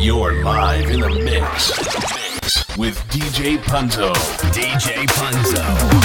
You're live in the mix, mix with DJ Punzo. DJ Punzo.